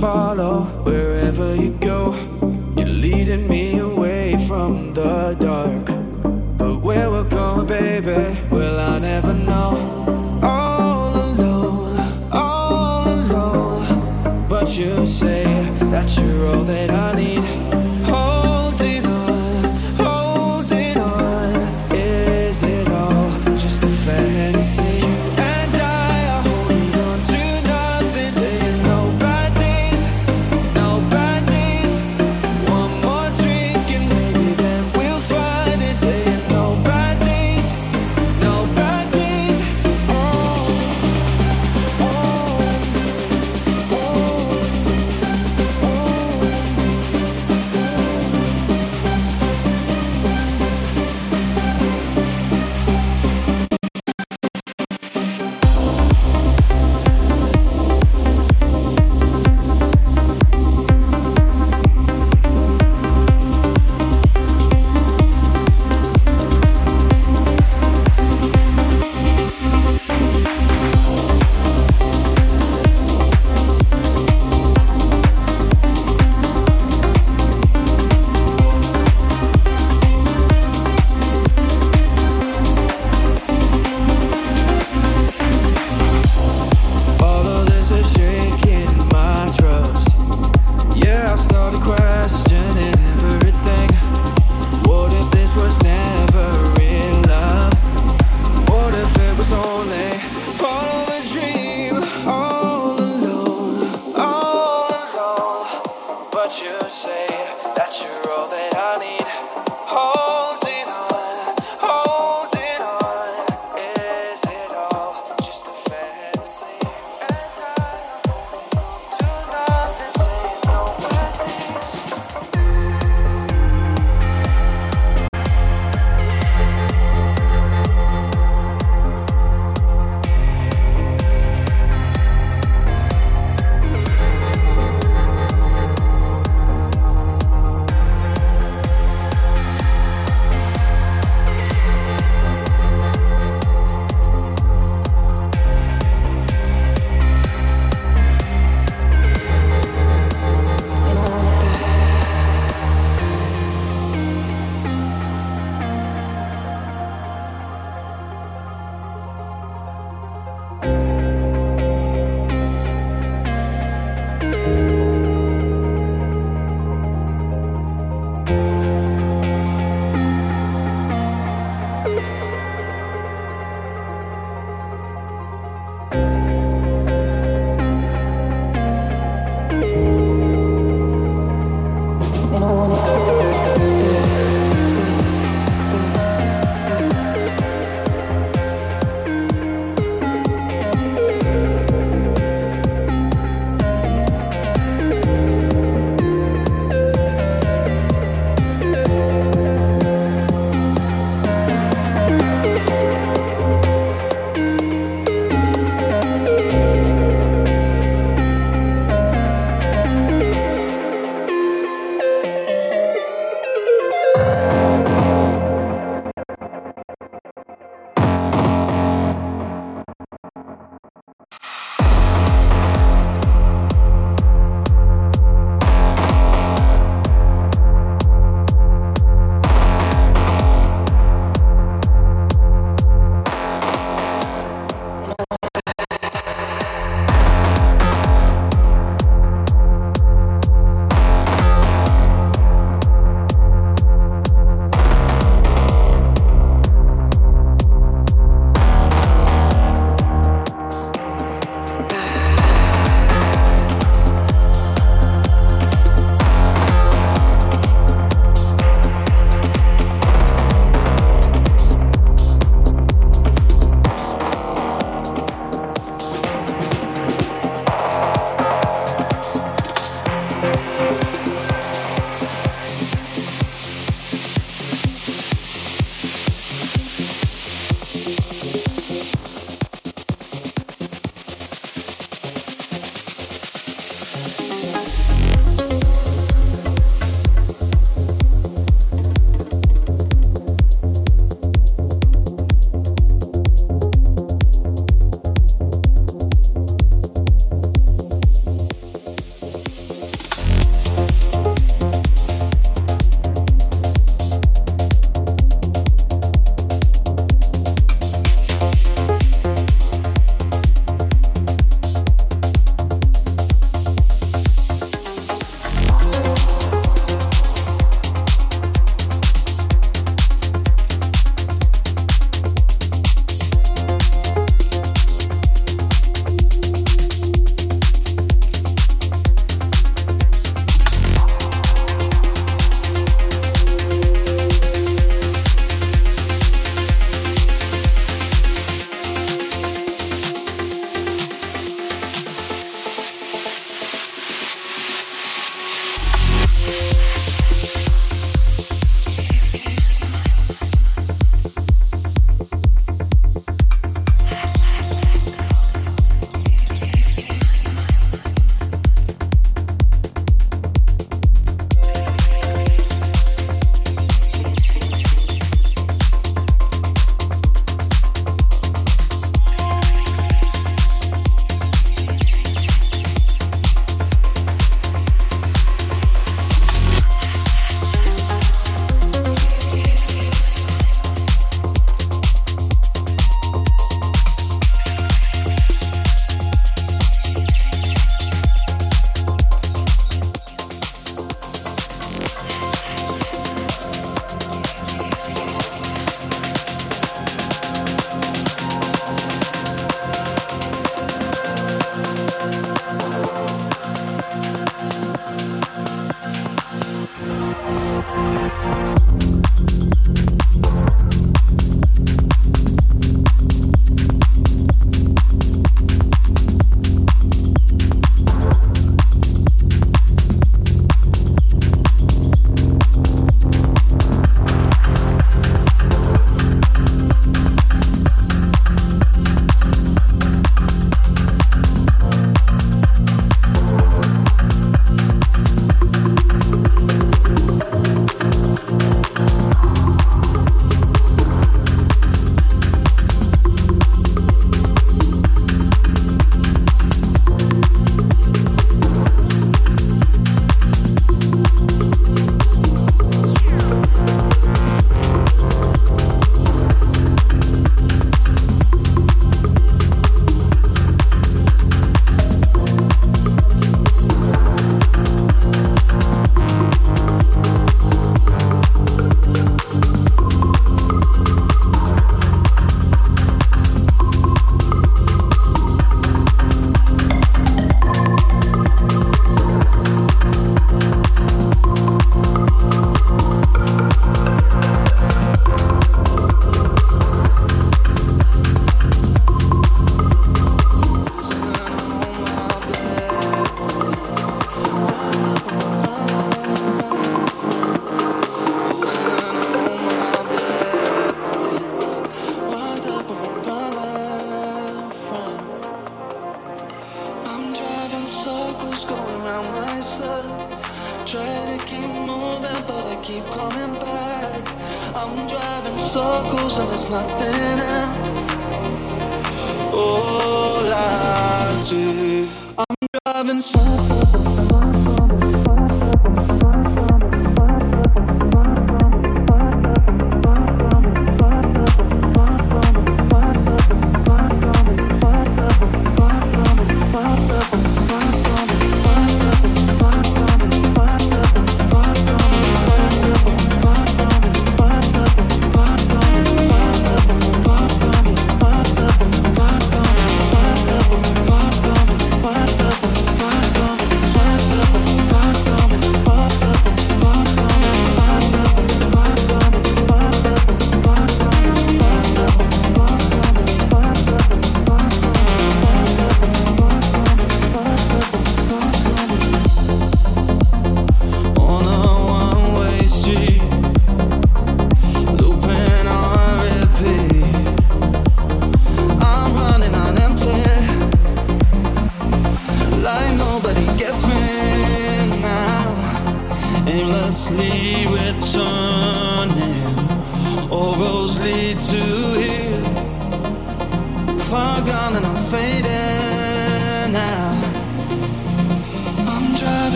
follow wherever you go. You're leading me away from the dark. But where we're going, baby, will I never know. All alone, all alone. But you say that you're all that I need.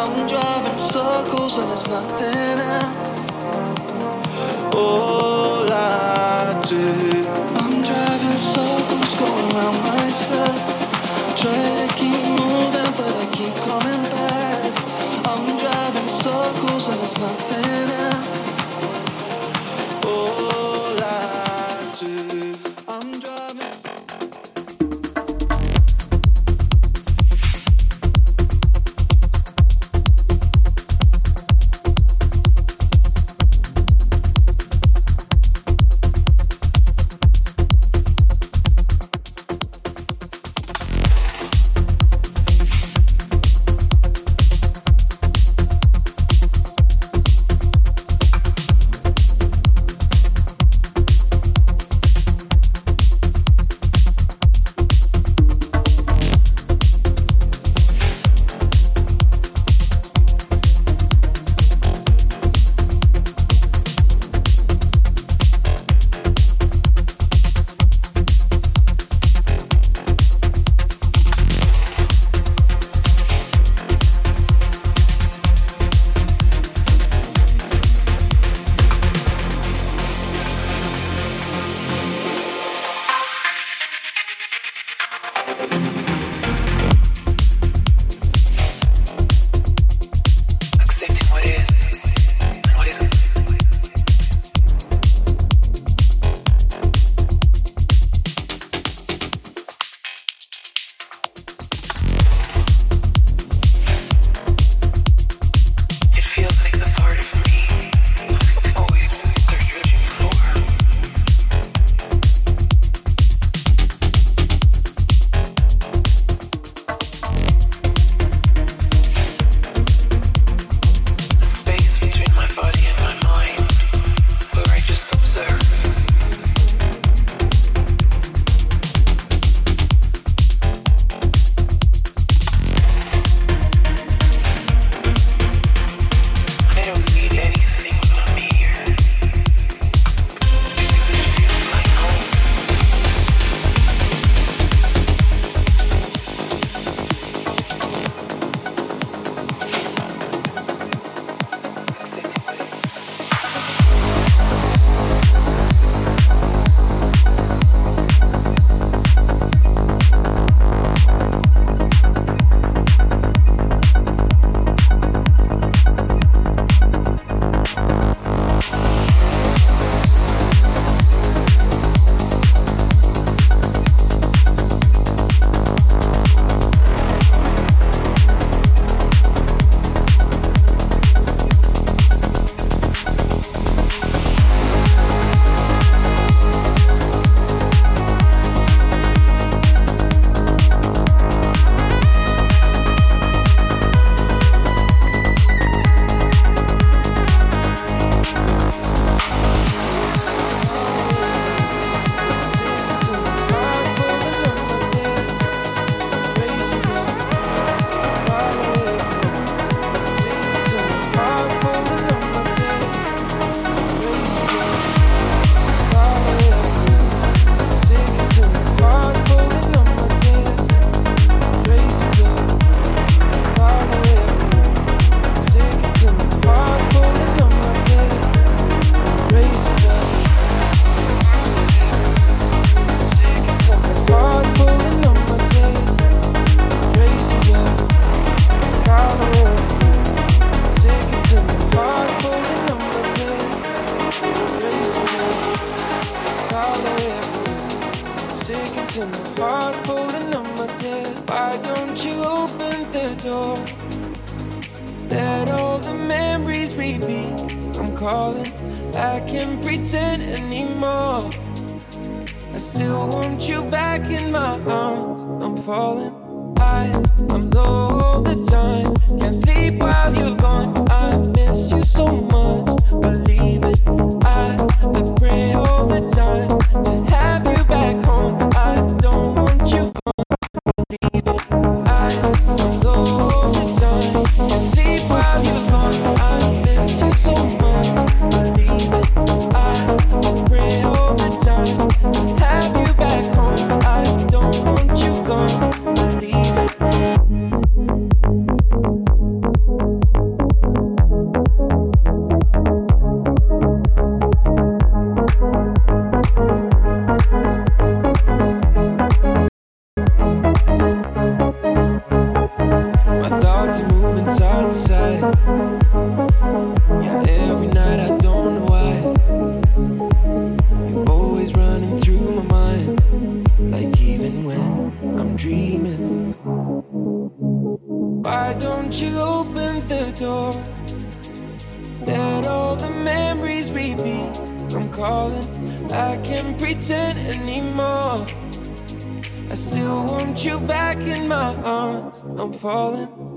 I'm driving circles and it's nothing else. All I do. Falling.